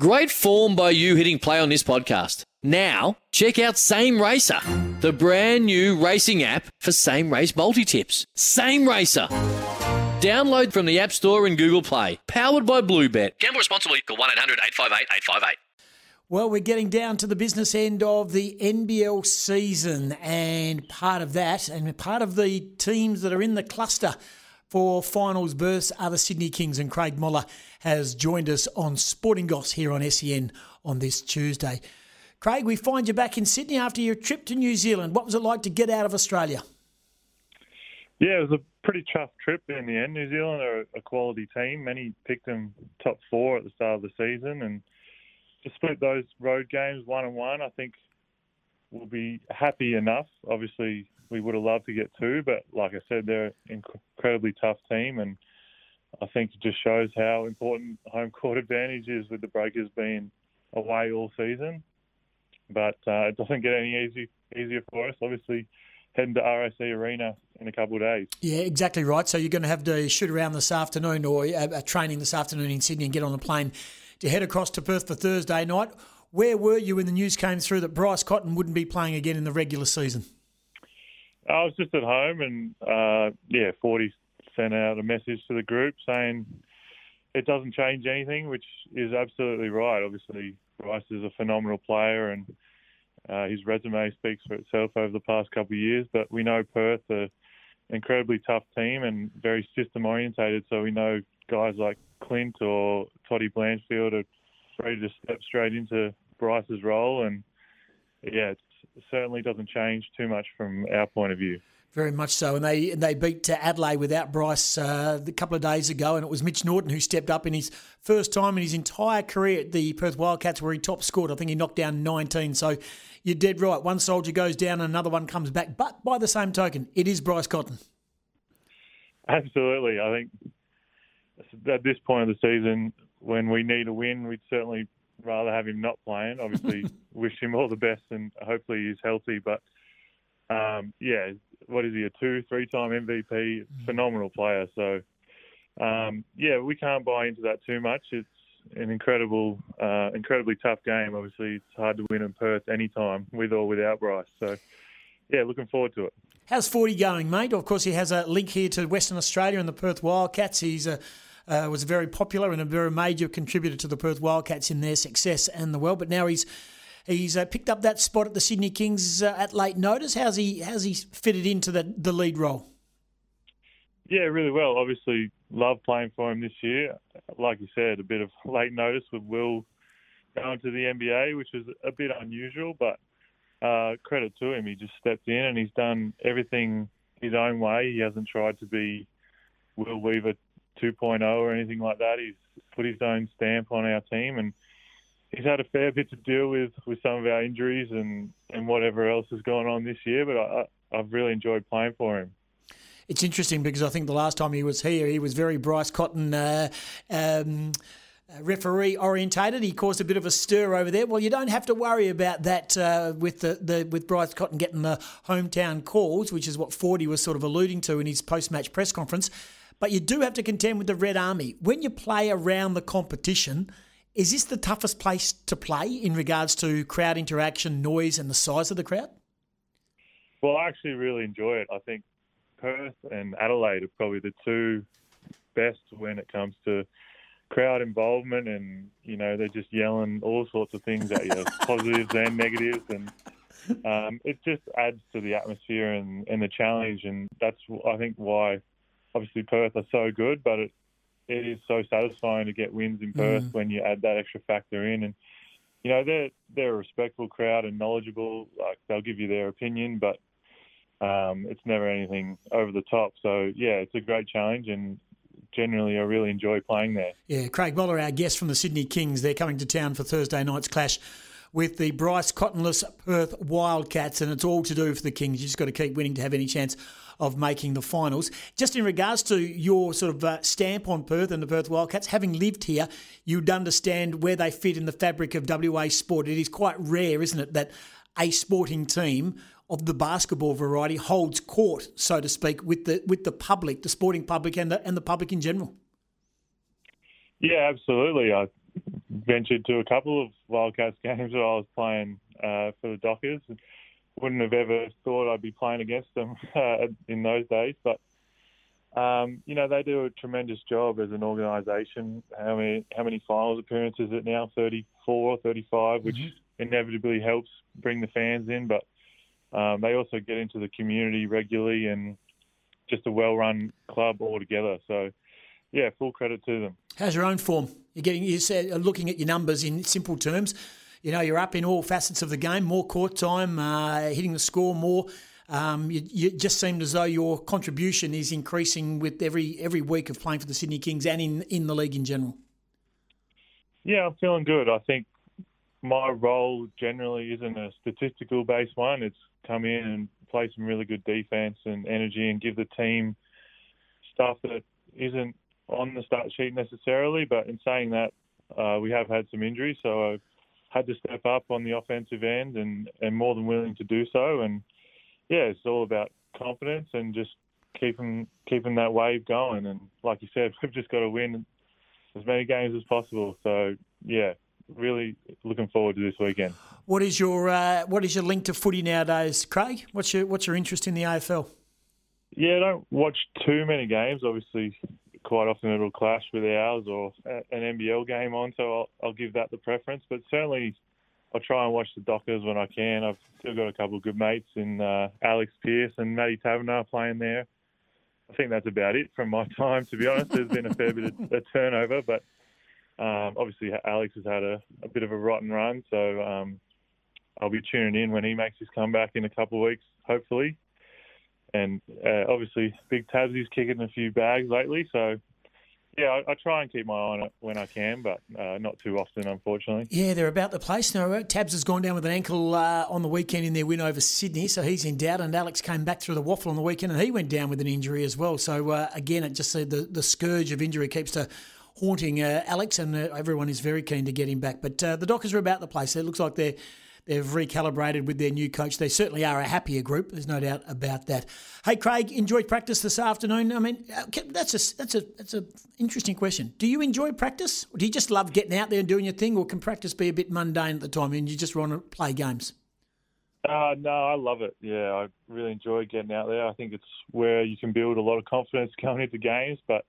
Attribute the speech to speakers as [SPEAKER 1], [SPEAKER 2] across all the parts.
[SPEAKER 1] Great form by you hitting play on this podcast. Now, check out Same Racer, the brand new racing app for same race multi tips. Same Racer. Download from the App Store and Google Play. Powered by Bluebet. Gamble responsibly. Call 1 800 858 858.
[SPEAKER 2] Well, we're getting down to the business end of the NBL season, and part of that, and part of the teams that are in the cluster for finals berths are the Sydney Kings, and Craig Moller has joined us on Sporting Goss here on SEN on this Tuesday. Craig, we find you back in Sydney after your trip to New Zealand. What was it like to get out of Australia?
[SPEAKER 3] Yeah, it was a pretty tough trip in the end. New Zealand are a quality team. Many picked them top four at the start of the season, and to split those road games one and one, I think we'll be happy enough. Obviously, we would have loved to get two, but like I said, they're an incredibly tough team, and I think it just shows how important home court advantage is with the Breakers being away all season. But uh, it doesn't get any easy, easier for us. Obviously, heading to RAC Arena in a couple of days.
[SPEAKER 2] Yeah, exactly right. So you're going to have to shoot around this afternoon or a, a training this afternoon in Sydney and get on the plane to head across to Perth for Thursday night. Where were you when the news came through that Bryce Cotton wouldn't be playing again in the regular season?
[SPEAKER 3] I was just at home and, uh, yeah, 40 sent out a message to the group saying it doesn't change anything, which is absolutely right. Obviously, Bryce is a phenomenal player and uh, his resume speaks for itself over the past couple of years. But we know Perth are an incredibly tough team and very system orientated. So we know guys like Clint or Toddy Blanchfield are ready to step straight into Bryce's role. And yeah, it certainly doesn't change too much from our point of view.
[SPEAKER 2] Very much so, and they they beat uh, Adelaide without Bryce uh, a couple of days ago, and it was Mitch Norton who stepped up in his first time in his entire career at the Perth Wildcats, where he top scored. I think he knocked down 19. So you're dead right. One soldier goes down, and another one comes back. But by the same token, it is Bryce Cotton.
[SPEAKER 3] Absolutely, I think at this point of the season, when we need a win, we'd certainly rather have him not playing. Obviously, wish him all the best, and hopefully he's healthy. But um, yeah, what is he, a two, three time MVP, mm. phenomenal player. So, um, yeah, we can't buy into that too much. It's an incredible, uh, incredibly tough game. Obviously, it's hard to win in Perth anytime, with or without Bryce. So, yeah, looking forward to it.
[SPEAKER 2] How's 40 going, mate? Of course, he has a link here to Western Australia and the Perth Wildcats. He's a uh, was very popular and a very major contributor to the Perth Wildcats in their success and the well. But now he's He's uh, picked up that spot at the Sydney Kings uh, at late notice. How's he? How's he fitted into the the lead role?
[SPEAKER 3] Yeah, really well. Obviously, love playing for him this year. Like you said, a bit of late notice with Will going to the NBA, which is a bit unusual, but uh, credit to him. He just stepped in and he's done everything his own way. He hasn't tried to be Will Weaver 2.0 or anything like that. He's put his own stamp on our team and he's had a fair bit to deal with with some of our injuries and, and whatever else has gone on this year. But I, I've really enjoyed playing for him.
[SPEAKER 2] It's interesting because I think the last time he was here, he was very Bryce Cotton. Uh, um, referee orientated. He caused a bit of a stir over there. Well, you don't have to worry about that uh, with the, the with Bryce Cotton getting the hometown calls, which is what Forty was sort of alluding to in his post match press conference. But you do have to contend with the Red Army when you play around the competition. Is this the toughest place to play in regards to crowd interaction, noise, and the size of the crowd?
[SPEAKER 3] Well, I actually really enjoy it. I think Perth and Adelaide are probably the two best when it comes to crowd involvement, and you know they're just yelling all sorts of things at you, positives and negatives, and um, it just adds to the atmosphere and, and the challenge, and that's I think why obviously Perth are so good, but it it is so satisfying to get wins in Perth mm. when you add that extra factor in. And you know they're they're a respectful crowd and knowledgeable. Like they'll give you their opinion, but um, it's never anything over the top. So yeah, it's a great challenge and. Generally, I really enjoy playing there.
[SPEAKER 2] Yeah, Craig Moller, our guest from the Sydney Kings, they're coming to town for Thursday night's clash with the Bryce Cottonless Perth Wildcats, and it's all to do for the Kings. You just got to keep winning to have any chance of making the finals. Just in regards to your sort of uh, stamp on Perth and the Perth Wildcats, having lived here, you'd understand where they fit in the fabric of WA sport. It is quite rare, isn't it, that a sporting team of the basketball variety holds court, so to speak, with the with the public, the sporting public, and the and the public in general.
[SPEAKER 3] Yeah, absolutely. I ventured to a couple of Wildcats games while I was playing uh, for the Dockers. Wouldn't have ever thought I'd be playing against them uh, in those days, but um, you know they do a tremendous job as an organisation. How many how many finals appearances is it now? 34, 35, which mm-hmm. inevitably helps bring the fans in, but um, they also get into the community regularly and just a well-run club altogether. So, yeah, full credit to them.
[SPEAKER 2] How's your own form? You're getting you said looking at your numbers in simple terms. You know, you're up in all facets of the game, more court time, uh, hitting the score more. Um, you, you, just seemed as though your contribution is increasing with every every week of playing for the Sydney Kings and in, in the league in general.
[SPEAKER 3] Yeah, I'm feeling good. I think my role generally isn't a statistical based one. It's come in and play some really good defense and energy and give the team stuff that isn't on the start sheet necessarily. But in saying that, uh, we have had some injuries, so I've had to step up on the offensive end and, and more than willing to do so. And yeah, it's all about confidence and just keeping keeping that wave going. And like you said, we've just got to win as many games as possible. So yeah, really looking forward to this weekend.
[SPEAKER 2] What is your uh, what is your link to footy nowadays, Craig? What's your what's your interest in the AFL?
[SPEAKER 3] Yeah, I don't watch too many games. Obviously, quite often it'll clash with ours or an NBL game on, so I'll, I'll give that the preference. But certainly, I'll try and watch the Dockers when I can. I've still got a couple of good mates in uh, Alex Pearce and Matty Taberner playing there. I think that's about it from my time. To be honest, there's been a fair bit of a turnover, but um, obviously, Alex has had a, a, bit of a rotten run, so um, I'll be tuning in when he makes his comeback in a couple of weeks, hopefully. And uh, obviously, Big Tabsy's kicking a few bags lately, so yeah, I, I, try and keep my eye on it when I can, but uh, not too often, unfortunately.
[SPEAKER 2] Yeah, they're about the place now. Tabs has gone down with an ankle uh, on the weekend in their win over Sydney, so he's in doubt. And Alex came back through the WAFL on the weekend, and he went down with an injury as well. So uh, again, it just the the scourge of injury keeps to haunting uh, Alex, and uh, everyone is very keen to get him back. But uh, the Dockers are about the place. It looks like they're they've recalibrated with their new coach. They certainly are a happier group. There's no doubt about that. Hey, Craig, enjoyed practice this afternoon. I mean, uh, that's a that's a that's a interesting question. Do you enjoy practice, or do you just love getting out there and doing your thing, or can practice be a bit mundane at the time and you just want to play games?
[SPEAKER 3] Uh, no, I love it. Yeah, I really enjoy getting out there. I think it's where you can build a lot of confidence going into games, but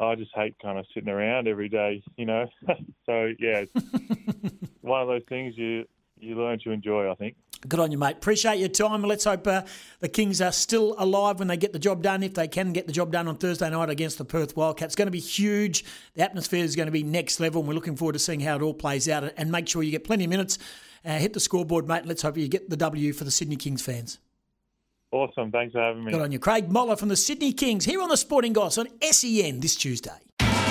[SPEAKER 3] I just hate kind of sitting around every day, you know. so yeah, one of those things you you learn to enjoy. I think.
[SPEAKER 2] Good on you, mate. Appreciate your time. Let's hope uh, the Kings are still alive when they get the job done, if they can get the job done on Thursday night against the Perth Wildcats. It's going to be huge. The atmosphere is going to be next level, and we're looking forward to seeing how it all plays out. And make sure you get plenty of minutes. Uh, hit the scoreboard, mate. Let's hope you get the W for the Sydney Kings fans.
[SPEAKER 3] Awesome. Thanks for having me.
[SPEAKER 2] Good on you. Craig Moller from the Sydney Kings here on the Sporting Goss on SEN this Tuesday.